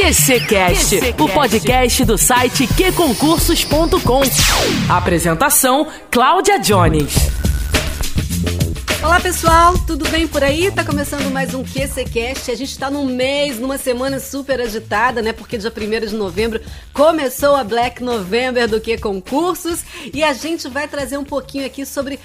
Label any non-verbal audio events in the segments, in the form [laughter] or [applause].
QCcast, o podcast do site qconcursos.com. Apresentação: Cláudia Jones. Olá pessoal, tudo bem por aí? Tá começando mais um QCcast. A gente tá num mês, numa semana super agitada, né? Porque dia 1 de novembro começou a Black November do Que Concursos e a gente vai trazer um pouquinho aqui sobre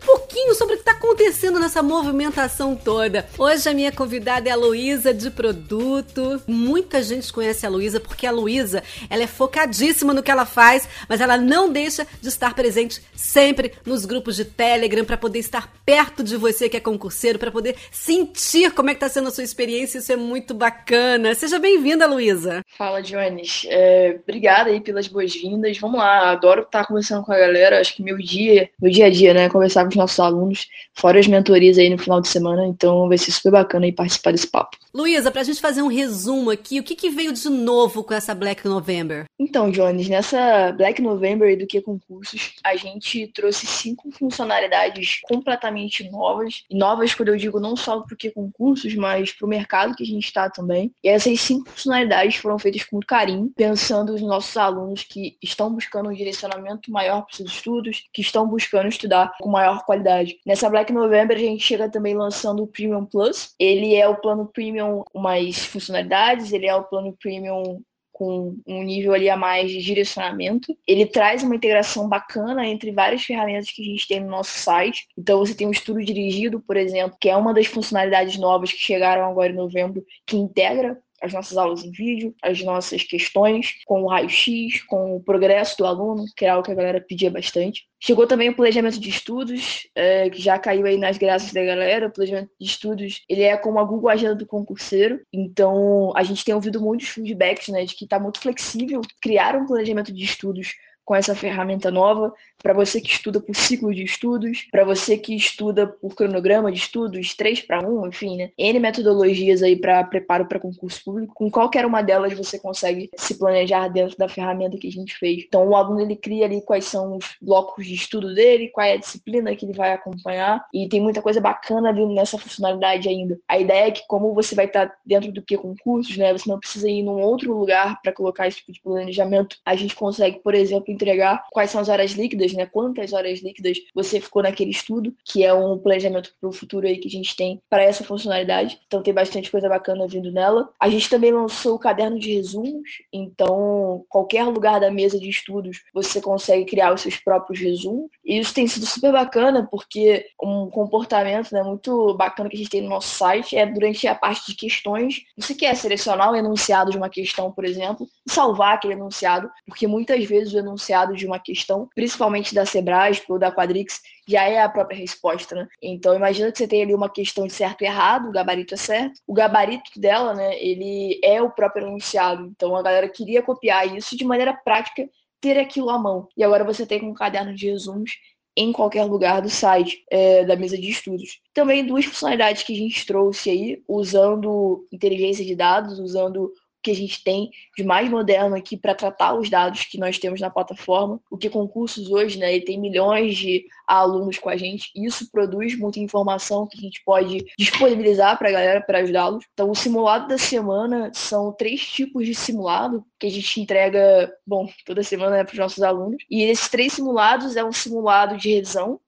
pouquinho sobre o que está acontecendo nessa movimentação toda. Hoje a minha convidada é a Luísa de Produto. Muita gente conhece a Luísa porque a Luísa ela é focadíssima no que ela faz, mas ela não deixa de estar presente sempre nos grupos de Telegram para poder estar perto de você que é concurseiro, para poder sentir como é que está sendo a sua experiência. Isso é muito bacana. Seja bem-vinda, Luísa. Fala, Jones. É, obrigada aí pelas boas-vindas. Vamos lá, adoro estar conversando com a galera. Acho que meu dia, meu dia a dia, né, conversar com os nossos alunos, fora as mentorias aí no final de semana, então vai ser super bacana aí participar desse papo. Luísa, pra gente fazer um resumo aqui, o que, que veio de novo com essa Black November? Então, Jones, nessa Black November do que concursos, a gente trouxe cinco funcionalidades completamente novas, e novas quando eu digo não só pro que concursos, mas pro mercado que a gente está também. E essas cinco funcionalidades foram feitas com muito carinho, pensando nos nossos alunos que estão buscando um direcionamento maior para seus estudos, que estão buscando estudar com maior qualidade. Nessa Black November a gente chega também lançando o Premium Plus. Ele é o plano Premium com mais funcionalidades, ele é o plano Premium com um nível ali a mais de direcionamento. Ele traz uma integração bacana entre várias ferramentas que a gente tem no nosso site. Então você tem um estudo dirigido, por exemplo, que é uma das funcionalidades novas que chegaram agora em novembro, que integra as nossas aulas em vídeo, as nossas questões com o raio-x, com o progresso do aluno, que é algo que a galera pedia bastante. Chegou também o planejamento de estudos, é, que já caiu aí nas graças da galera. O planejamento de estudos, ele é como a Google Agenda do concurseiro. Então, a gente tem ouvido muitos feedbacks, né, de que está muito flexível criar um planejamento de estudos com essa ferramenta nova, para você que estuda por ciclo de estudos, para você que estuda por cronograma de estudos, 3 para 1, enfim, né? N metodologias aí para preparo para concurso público. Com qualquer uma delas você consegue se planejar dentro da ferramenta que a gente fez. Então o aluno ele cria ali quais são os blocos de estudo dele, qual é a disciplina que ele vai acompanhar e tem muita coisa bacana vindo nessa funcionalidade ainda. A ideia é que como você vai estar dentro do que concursos, né? Você não precisa ir num outro lugar para colocar esse tipo de planejamento. A gente consegue, por exemplo, entregar quais são as horas líquidas, né? Quantas horas líquidas você ficou naquele estudo, que é um planejamento para o futuro aí que a gente tem para essa funcionalidade. Então tem bastante coisa bacana vindo nela. A gente também lançou o caderno de resumos, então qualquer lugar da mesa de estudos você consegue criar os seus próprios resumos. E isso tem sido super bacana porque um comportamento né, muito bacana que a gente tem no nosso site é durante a parte de questões, você quer selecionar o enunciado de uma questão, por exemplo, e salvar aquele enunciado, porque muitas vezes o enunciado enunciado de uma questão, principalmente da Sebrasp ou da Quadrix, já é a própria resposta, né? Então imagina que você tem ali uma questão de certo e errado, o gabarito é certo. O gabarito dela, né, ele é o próprio enunciado. Então a galera queria copiar isso de maneira prática, ter aquilo à mão. E agora você tem com um caderno de resumos em qualquer lugar do site, é, da mesa de estudos. Também duas funcionalidades que a gente trouxe aí, usando inteligência de dados, usando que a gente tem de mais moderno aqui para tratar os dados que nós temos na plataforma. O que concursos hoje, né, ele tem milhões de alunos com a gente, e isso produz muita informação que a gente pode disponibilizar para a galera para ajudá-los. Então, o simulado da semana são três tipos de simulado que a gente entrega, bom, toda semana né, para os nossos alunos. E esses três simulados é um simulado de revisão,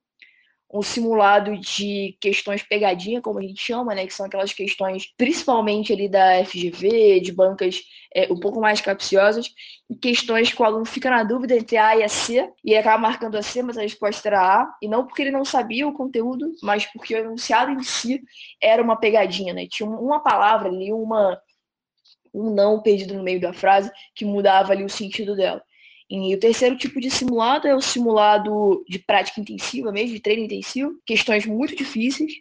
um simulado de questões pegadinha, como a gente chama, né, que são aquelas questões principalmente ali da FGV, de bancas é, um pouco mais capciosas, e questões que o aluno fica na dúvida entre A e a C, e acaba marcando a C, mas a resposta era A, e não porque ele não sabia o conteúdo, mas porque o enunciado em si era uma pegadinha, né? Tinha uma palavra ali, uma um não perdido no meio da frase que mudava ali o sentido dela. E o terceiro tipo de simulado é o simulado de prática intensiva mesmo, de treino intensivo, questões muito difíceis,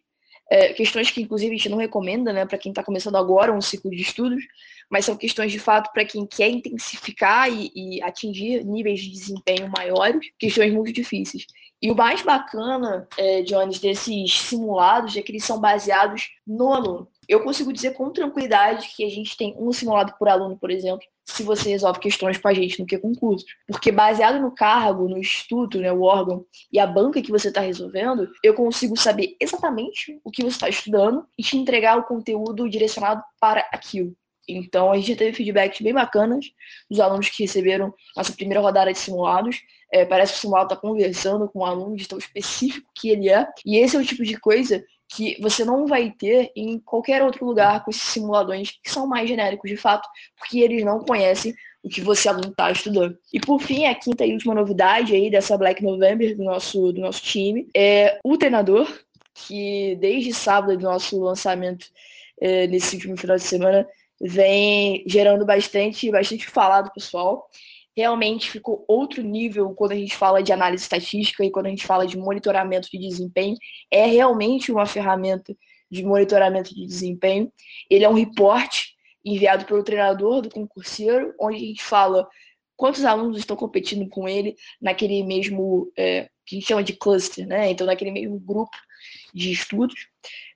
é, questões que inclusive a gente não recomenda, né, para quem está começando agora um ciclo de estudos, mas são questões de fato para quem quer intensificar e, e, atingir níveis de desempenho maiores, questões muito difíceis. E o mais bacana, é, Jones, desses simulados é que eles são baseados no aluno. Eu consigo dizer com tranquilidade que a gente tem um simulado por aluno, por exemplo, se você resolve questões com a gente no que concurso. Porque baseado no cargo, no instituto, né, o órgão e a banca que você está resolvendo, eu consigo saber exatamente o que você está estudando e te entregar o conteúdo direcionado para aquilo. Então, a gente já teve feedbacks bem bacanas dos alunos que receberam nossa primeira rodada de simulados. É, parece que o simulado está conversando com um aluno de tão específico que ele é. E esse é o tipo de coisa que você não vai ter em qualquer outro lugar com esses simuladores que são mais genéricos de fato, porque eles não conhecem o que você aluno está estudando. E por fim, a quinta e última novidade aí dessa Black November do nosso, do nosso time é o treinador, que desde sábado do nosso lançamento é, nesse último final de semana vem gerando bastante, bastante falado pessoal realmente ficou outro nível quando a gente fala de análise estatística e quando a gente fala de monitoramento de desempenho. É realmente uma ferramenta de monitoramento de desempenho. Ele é um reporte enviado pelo treinador do concurseiro, onde a gente fala quantos alunos estão competindo com ele naquele mesmo, é, que a gente chama de cluster, né? Então, naquele mesmo grupo de estudos.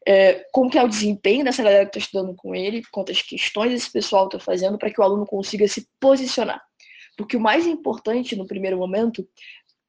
É, como que é o desempenho dessa galera que está estudando com ele, quantas questões esse pessoal está fazendo para que o aluno consiga se posicionar. Porque o mais importante no primeiro momento,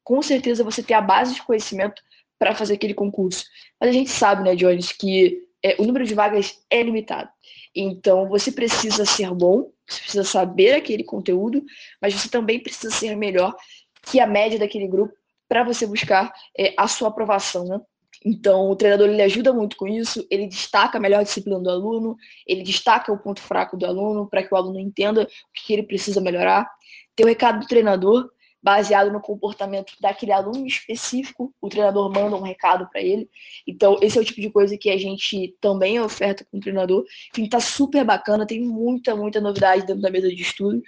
com certeza, você ter a base de conhecimento para fazer aquele concurso. Mas a gente sabe, né, Jones, que é, o número de vagas é limitado. Então, você precisa ser bom, você precisa saber aquele conteúdo, mas você também precisa ser melhor que a média daquele grupo para você buscar é, a sua aprovação, né? Então, o treinador ele ajuda muito com isso, ele destaca a melhor disciplina do aluno, ele destaca o ponto fraco do aluno para que o aluno entenda o que ele precisa melhorar ter o recado do treinador baseado no comportamento daquele aluno específico, o treinador manda um recado para ele. Então, esse é o tipo de coisa que a gente também oferta com o treinador. Enfim, tá super bacana, tem muita, muita novidade dentro da mesa de estudos.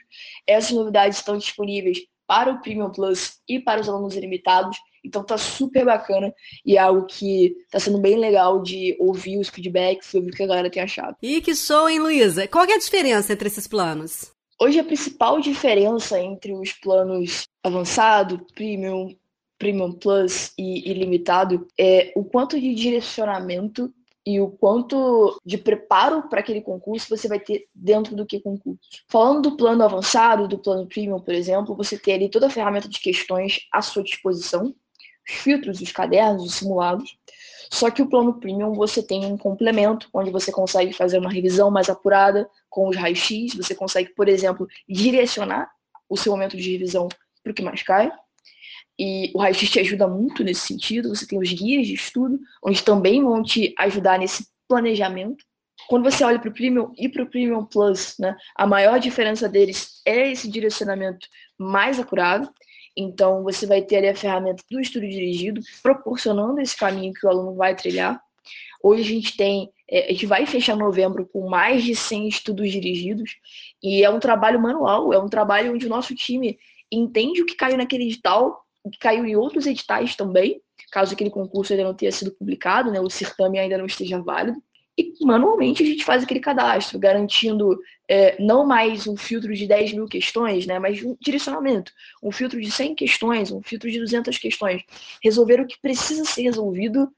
Essas novidades estão disponíveis para o Premium Plus e para os alunos ilimitados. Então tá super bacana e é algo que tá sendo bem legal de ouvir os feedbacks ouvir o que a galera tem achado. E que show, hein, Luísa? Qual é a diferença entre esses planos? Hoje a principal diferença entre os planos avançado, premium, premium plus e ilimitado é o quanto de direcionamento e o quanto de preparo para aquele concurso você vai ter dentro do que concurso. Falando do plano avançado, do plano premium, por exemplo, você tem ali toda a ferramenta de questões à sua disposição, os filtros, os cadernos, os simulados. Só que o plano premium você tem um complemento, onde você consegue fazer uma revisão mais apurada com os raios-x, você consegue, por exemplo, direcionar o seu momento de revisão para o que mais cai. E o raio-x te ajuda muito nesse sentido. Você tem os guias de estudo, onde também vão te ajudar nesse planejamento. Quando você olha para o Premium e para o Premium Plus, né, a maior diferença deles é esse direcionamento mais acurado. Então, você vai ter ali a ferramenta do estudo dirigido, proporcionando esse caminho que o aluno vai trilhar. Hoje a gente tem, é, a gente vai fechar novembro com mais de 100 estudos dirigidos, e é um trabalho manual, é um trabalho onde o nosso time entende o que caiu naquele edital, o que caiu em outros editais também, caso aquele concurso ainda não tenha sido publicado, né, o certame ainda não esteja válido e manualmente a gente faz aquele cadastro, garantindo é, não mais um filtro de 10 mil questões, né, mas um direcionamento, um filtro de 100 questões, um filtro de 200 questões, resolver o que precisa ser resolvido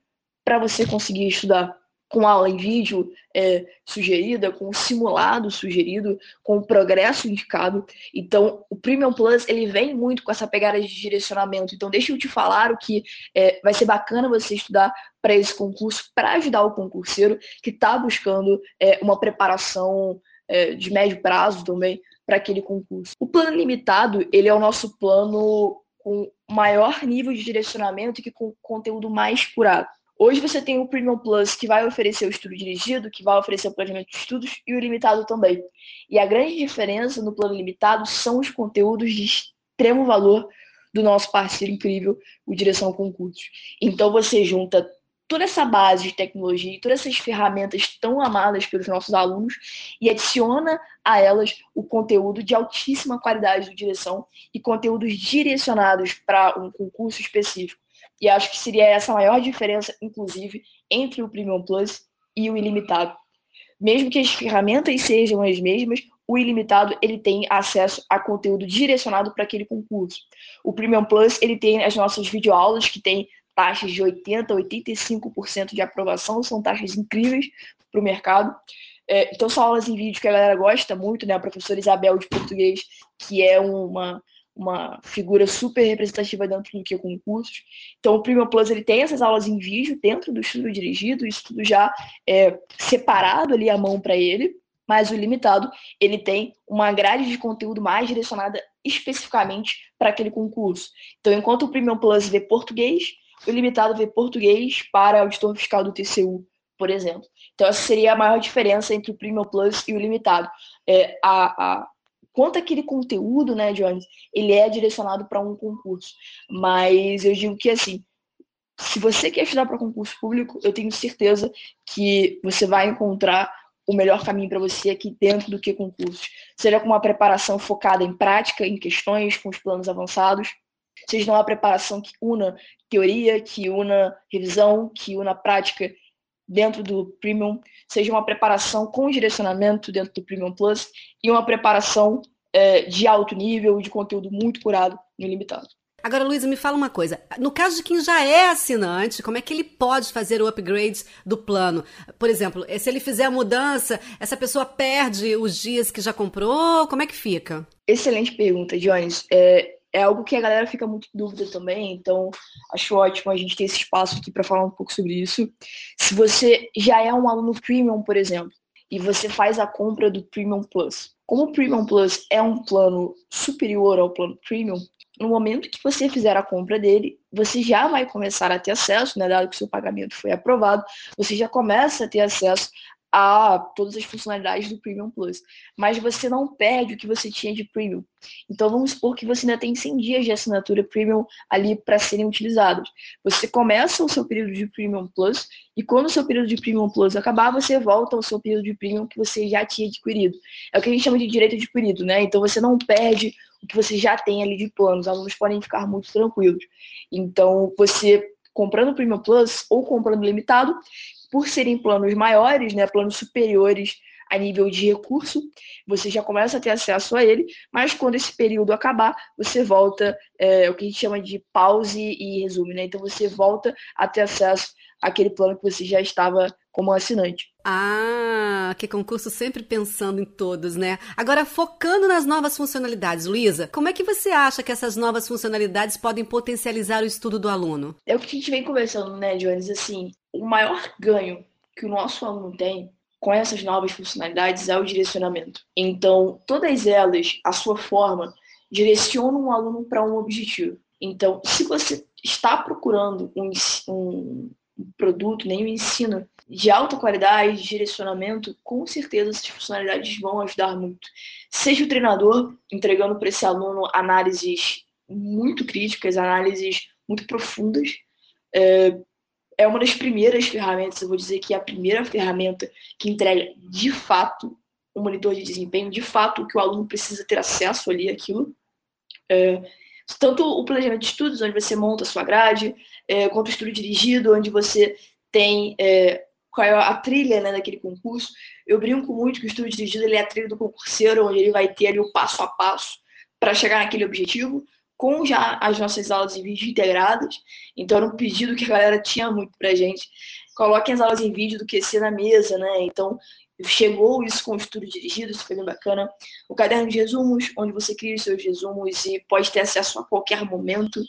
para você conseguir estudar com aula em vídeo é, sugerida, com simulado sugerido, com o progresso indicado. Então, o Premium Plus ele vem muito com essa pegada de direcionamento. Então, deixa eu te falar o que é, vai ser bacana você estudar para esse concurso, para ajudar o concurseiro que está buscando é, uma preparação é, de médio prazo também para aquele concurso. O plano limitado ele é o nosso plano com maior nível de direcionamento e com conteúdo mais curado. Hoje você tem o Premium Plus, que vai oferecer o estudo dirigido, que vai oferecer o planejamento de estudos, e o ilimitado também. E a grande diferença no plano limitado são os conteúdos de extremo valor do nosso parceiro incrível, o Direção Concursos. Então você junta toda essa base de tecnologia e todas essas ferramentas tão amadas pelos nossos alunos e adiciona a elas o conteúdo de altíssima qualidade do direção e conteúdos direcionados para um concurso específico. E acho que seria essa a maior diferença, inclusive, entre o Premium Plus e o ilimitado. Mesmo que as ferramentas sejam as mesmas, o ilimitado ele tem acesso a conteúdo direcionado para aquele concurso. O Premium Plus ele tem as nossas videoaulas que tem taxas de 80 a 85% de aprovação, são taxas incríveis para o mercado. É, então são aulas em vídeo que a galera gosta muito, né? A professora Isabel de português, que é uma uma figura super representativa dentro do que concursos. Então, o Premium Plus ele tem essas aulas em vídeo dentro do estudo dirigido, isso tudo já é separado ali à mão para ele. mas o ilimitado ele tem uma grade de conteúdo mais direcionada especificamente para aquele concurso. Então, enquanto o Premium Plus vê português, o ilimitado vê português para auditor fiscal do TCU, por exemplo. Então, essa seria a maior diferença entre o Premium Plus e o limitado. É, a, a, quanto aquele conteúdo, né, Jones, ele é direcionado para um concurso. Mas eu digo que, assim, se você quer estudar para concurso público, eu tenho certeza que você vai encontrar o melhor caminho para você aqui dentro do que concursos. Seja com uma preparação focada em prática, em questões, com os planos avançados, seja uma preparação que una teoria, que una revisão, que una prática dentro do Premium, seja uma preparação com direcionamento dentro do Premium Plus e uma preparação é, de alto nível, de conteúdo muito curado no Ilimitado. Agora, Luísa, me fala uma coisa. No caso de quem já é assinante, como é que ele pode fazer o upgrade do plano? Por exemplo, se ele fizer a mudança, essa pessoa perde os dias que já comprou? Como é que fica? Excelente pergunta, Jones. É, é algo que a galera fica muito em dúvida também, então acho ótimo a gente ter esse espaço aqui para falar um pouco sobre isso. Se você já é um aluno premium, por exemplo, e você faz a compra do Premium Plus, como o Premium Plus é um plano superior ao plano Premium, no momento que você fizer a compra dele, você já vai começar a ter acesso, né, dado que seu pagamento foi aprovado, você já começa a ter acesso a todas as funcionalidades do Premium Plus, mas você não perde o que você tinha de Premium. Então vamos supor que você ainda tem 100 dias de assinatura Premium ali para serem utilizados. Você começa o seu período de Premium Plus e quando o seu período de Premium Plus acabar, você volta ao seu período de Premium que você já tinha adquirido. É o que a gente chama de direito adquirido, né? Então você não perde o que você já tem ali de planos. Os alunos podem ficar muito tranquilos. Então você comprando Premium Plus ou comprando limitado, por serem planos maiores, né, planos superiores a nível de recurso, você já começa a ter acesso a ele, mas quando esse período acabar, você volta, é, o que a gente chama de pause e resumo, né? Então você volta a ter acesso àquele plano que você já estava como assinante. Ah, que concurso sempre pensando em todos, né? Agora, focando nas novas funcionalidades, Luísa, como é que você acha que essas novas funcionalidades podem potencializar o estudo do aluno? É o que a gente vem conversando, né, Jones? Assim, o maior ganho que o nosso aluno tem com essas novas funcionalidades é o direcionamento. Então, todas elas, a sua forma, direcionam o aluno para um objetivo. Então, se você está procurando um, um produto, nem um ensino de alta qualidade, de direcionamento, com certeza essas funcionalidades vão ajudar muito. Seja o treinador entregando para esse aluno análises muito críticas, análises muito profundas, é, é uma das primeiras ferramentas, eu vou dizer que é a primeira ferramenta que entrega de fato um monitor de desempenho, de fato o que o aluno precisa ter acesso ali àquilo. É, tanto o planejamento de estudos, onde você monta a sua grade, é, quanto o estudo dirigido, onde você tem é, qual é a trilha né, daquele concurso. Eu brinco muito que o estudo dirigido ele é a trilha do concurseiro, onde ele vai ter ali o passo a passo para chegar naquele objetivo com já as nossas aulas em vídeo integradas. Então era um pedido que a galera tinha muito pra gente. Coloquem as aulas em vídeo do QC na mesa, né? Então chegou isso com o estudo dirigido, isso foi bem bacana. O caderno de resumos, onde você cria os seus resumos e pode ter acesso a qualquer momento.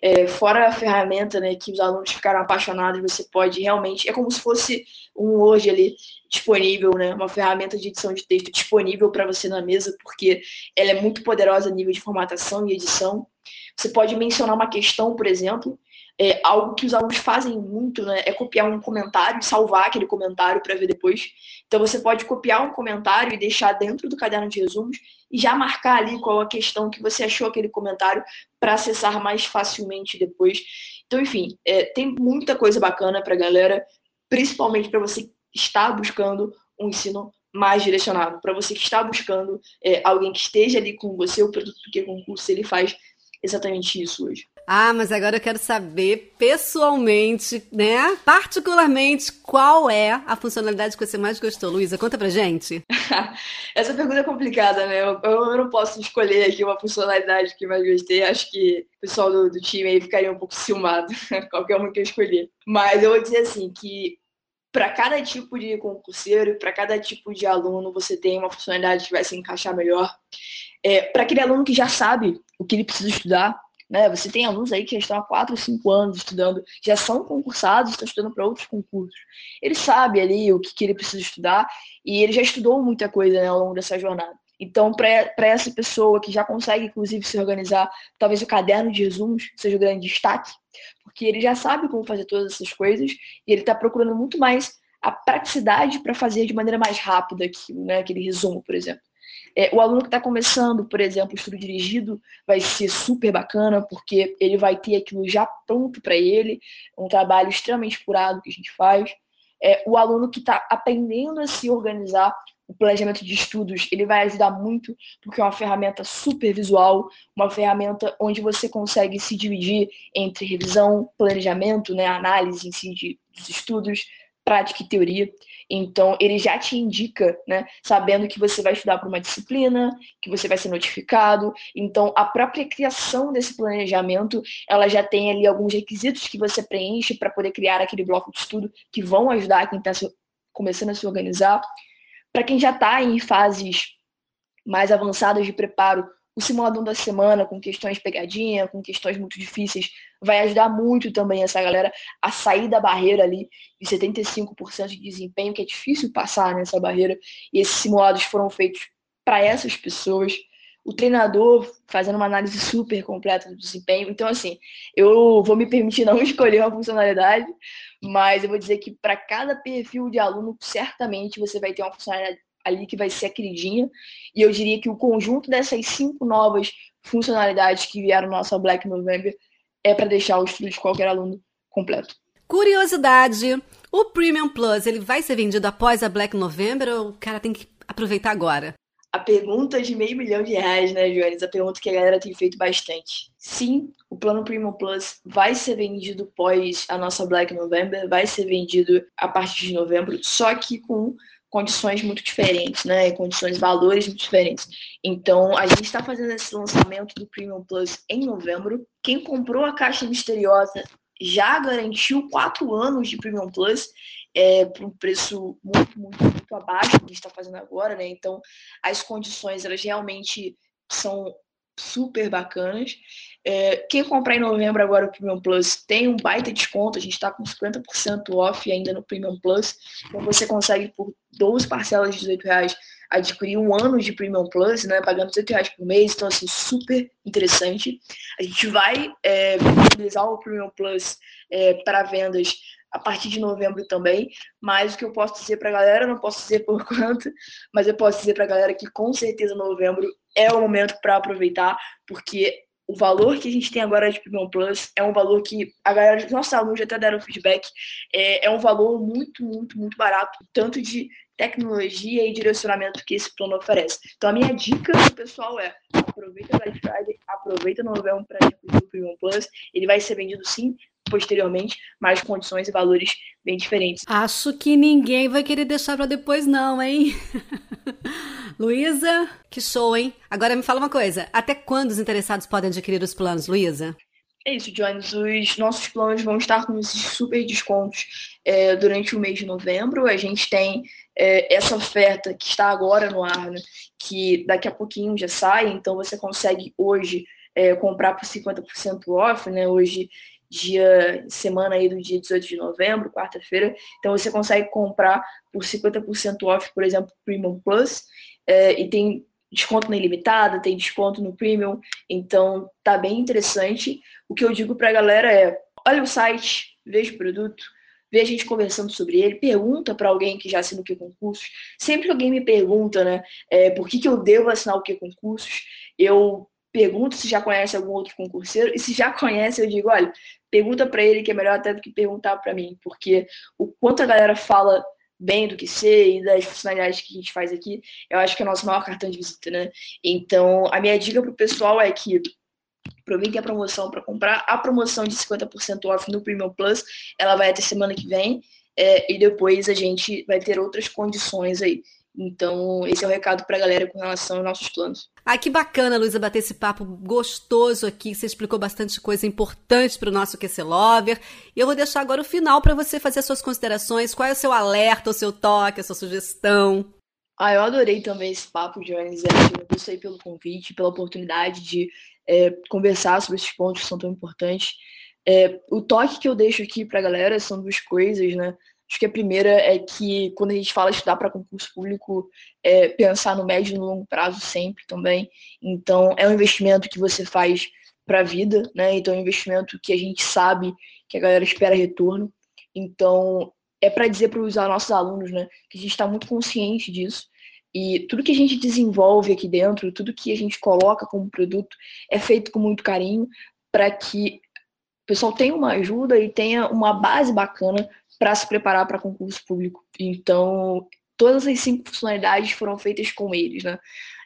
É, fora a ferramenta, né, que os alunos ficaram apaixonados, você pode realmente, é como se fosse um hoje ali disponível, né, uma ferramenta de edição de texto disponível para você na mesa, porque ela é muito poderosa a nível de formatação e edição. Você pode mencionar uma questão, por exemplo, é, algo que os alunos fazem muito né, é copiar um comentário e salvar aquele comentário para ver depois. Então você pode copiar um comentário e deixar dentro do caderno de resumos e já marcar ali qual a questão que você achou aquele comentário para acessar mais facilmente depois. Então, enfim, é, tem muita coisa bacana para a galera, principalmente para você que está buscando um ensino mais direcionado, para você que está buscando é, alguém que esteja ali com você, o produto que o concurso ele faz exatamente isso hoje. Ah, mas agora eu quero saber pessoalmente, né? Particularmente, qual é a funcionalidade que você mais gostou? Luísa, conta pra gente. [laughs] Essa pergunta é complicada, né? Eu, eu, não posso escolher aqui uma funcionalidade que mais gostei. Acho que o pessoal do, do time aí ficaria um pouco ciumado, [laughs] qualquer uma que eu escolher. Mas eu vou dizer assim, que para cada tipo de concurseiro, para cada tipo de aluno, você tem uma funcionalidade que vai se encaixar melhor. É, para aquele aluno que já sabe o que ele precisa estudar, Né? Você tem alunos aí que já estão há 4, 5 anos estudando, já são concursados, estão estudando para outros concursos. Ele sabe ali o que, que ele precisa estudar e ele já estudou muita coisa né, ao longo dessa jornada. Então, para essa pessoa que já consegue, inclusive, se organizar, talvez o caderno de resumos seja o grande destaque, porque ele já sabe como fazer todas essas coisas e ele está procurando muito mais a praticidade para fazer de maneira mais rápida aquilo, né? aquele resumo, por exemplo. É, o aluno que está começando, por exemplo, o estudo dirigido, vai ser super bacana, porque ele vai ter aquilo já pronto para ele, um trabalho extremamente curado que a gente faz. É, o aluno que está aprendendo a se organizar, o planejamento de estudos, ele vai ajudar muito, porque é uma ferramenta super visual, uma ferramenta onde você consegue se dividir entre revisão, planejamento, né, análise em si de, dos estudos, prática e teoria. Então, ele já te indica, né, sabendo que você vai estudar para uma disciplina, que você vai ser notificado. Então, a própria criação desse planejamento, ela já tem ali alguns requisitos que você preenche para poder criar aquele bloco de estudo que vão ajudar quem está começando a se organizar. Para quem já está em fases mais avançadas de preparo, o simulador da semana, com questões pegadinha, com questões muito difíceis, vai ajudar muito também essa galera a sair da barreira ali de 75% de desempenho, que é difícil passar nessa barreira. E esses simulados foram feitos para essas pessoas. O treinador fazendo uma análise super completa do desempenho. Então, assim, eu vou me permitir não [laughs] escolher uma funcionalidade, mas eu vou dizer que para cada perfil de aluno, certamente você vai ter uma funcionalidade ali que vai ser a queridinha. E eu diria que o conjunto dessas cinco novas funcionalidades que vieram no nosso Black November é para deixar o estudo de qualquer aluno completo. Curiosidade: o Premium Plus ele vai ser vendido após a Black November ou o cara tem que aproveitar agora? A pergunta de meio milhão de reais, né, Joanes? A pergunta que a galera tem feito bastante. Sim, o plano Premium Plus vai ser vendido pós a nossa Black November, vai ser vendido a partir de novembro, só que com condições muito diferentes, né? Condições, valores muito diferentes. Então, a gente está fazendo esse lançamento do Premium Plus em novembro. Quem comprou a caixa misteriosa já garantiu quatro anos de Premium Plus é, por um preço muito, muito, muito abaixo do que a gente está fazendo agora, né? Então, as condições, elas realmente são super bacanas. É, quem comprar em novembro agora o Premium Plus tem um baita desconto, a gente está com 50% off ainda no Premium Plus. Então você consegue por 12 parcelas de 18 reais adquirir um ano de Premium Plus, né, pagando 18 reais por mês, então assim, super interessante. A gente vai é, utilizar o Premium Plus é, para vendas a partir de novembro também, mas o que eu posso dizer para a galera, não posso dizer por [laughs] quanto, mas eu posso dizer para a galera que com certeza novembro é o momento para aproveitar, porque o valor que a gente tem agora de Premium Plus é um valor que a galera dos nossos alunos até deram feedback, é, é um valor muito, muito, muito barato, tanto de tecnologia e direcionamento que esse plano oferece. Então a minha dica pessoal é aproveita Black Friday, aproveita novembro para adquirir o Premium Plus, ele vai ser vendido sim posteriormente, mas condições e valores bem diferentes. Acho que ninguém vai querer deixar para depois não, hein? [laughs] Luísa, que show, hein? Agora me fala uma coisa, até quando os interessados podem adquirir os planos, Luísa? É isso, Jones. Os nossos planos vão estar com esses super descontos é, durante o mês de novembro. A gente tem é, essa oferta que está agora no ar, né, que daqui a pouquinho já sai, então você consegue hoje é, comprar por 50% off, né? Hoje dia semana aí do dia 18 de novembro, quarta-feira. Então você consegue comprar por 50% off, por exemplo, Premium Plus, é, e tem desconto na ilimitada, tem desconto no Premium, então tá bem interessante. O que eu digo pra galera é: olha o site, veja o produto, vê a gente conversando sobre ele, pergunta para alguém que já assina o que concursos. Sempre que alguém me pergunta, né, é, por que, que eu devo assinar o que concursos, eu pergunto se já conhece algum outro concurseiro e se já conhece, eu digo, olha, pergunta para ele que é melhor até do que perguntar para mim, porque o quanto a galera fala bem do que ser e das funcionalidades que a gente faz aqui, eu acho que é o nosso maior cartão de visita, né? Então, a minha dica pro pessoal é que aproveitem a promoção para comprar. A promoção de 50% off no Premium Plus, ela vai até semana que vem, é, e depois a gente vai ter outras condições aí. Então, esse é o recado para a galera com relação aos nossos planos. Ai, que bacana, Luísa, bater esse papo gostoso aqui. Você explicou bastante coisa importante para o nosso QC Lover. E eu vou deixar agora o final para você fazer as suas considerações. Qual é o seu alerta, o seu toque, a sua sugestão? Ah, eu adorei também esse papo, Jones. Eu gostei pelo convite, pela oportunidade de é, conversar sobre esses pontos que são tão importantes. É, o toque que eu deixo aqui para a galera são duas coisas, né? Acho que a primeira é que quando a gente fala estudar para concurso público, é pensar no médio e no longo prazo sempre também. Então, é um investimento que você faz para a vida, né? Então, é um investimento que a gente sabe que a galera espera retorno. Então, é para dizer para os nossos alunos, né, que a gente está muito consciente disso. E tudo que a gente desenvolve aqui dentro, tudo que a gente coloca como produto, é feito com muito carinho para que o pessoal tenha uma ajuda e tenha uma base bacana para se preparar para concurso público. Então, todas as cinco funcionalidades foram feitas com eles, né?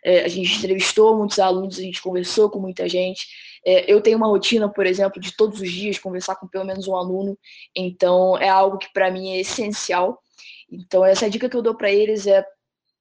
É, a gente entrevistou muitos alunos, a gente conversou com muita gente. É, eu tenho uma rotina, por exemplo, de todos os dias conversar com pelo menos um aluno, então é algo que para mim é essencial. Então, essa dica que eu dou para eles é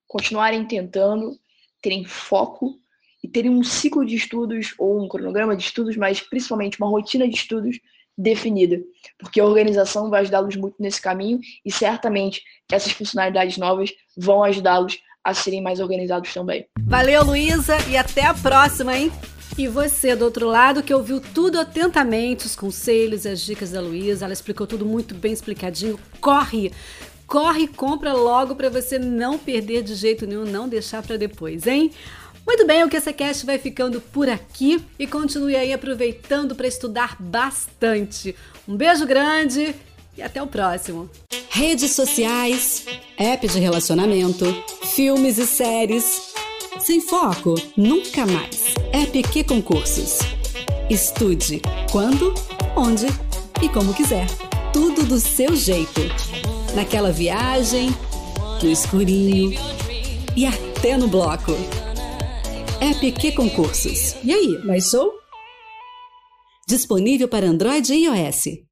continuarem tentando, terem foco e terem um ciclo de estudos ou um cronograma de estudos, mas principalmente uma rotina de estudos definida, porque a organização vai ajudá-los muito nesse caminho e certamente essas funcionalidades novas vão ajudá-los a serem mais organizados também. Valeu, Luísa, e até a próxima, hein? E você do outro lado que ouviu tudo atentamente, os conselhos e as dicas da Luísa, ela explicou tudo muito bem explicadinho. Corre! Corre e compra logo para você não perder de jeito nenhum, não deixar para depois, hein? Muito bem, o QCCast vai ficando por aqui e continue aí aproveitando para estudar bastante. Um beijo grande e até o próximo. Redes sociais, app de relacionamento, filmes e séries. Sem foco, nunca mais. App que concursos. Estude quando, onde e como quiser. Tudo do seu jeito. Naquela viagem, no escurinho e até no bloco. EPQ Concursos. E aí, mais show? Disponível para Android e iOS.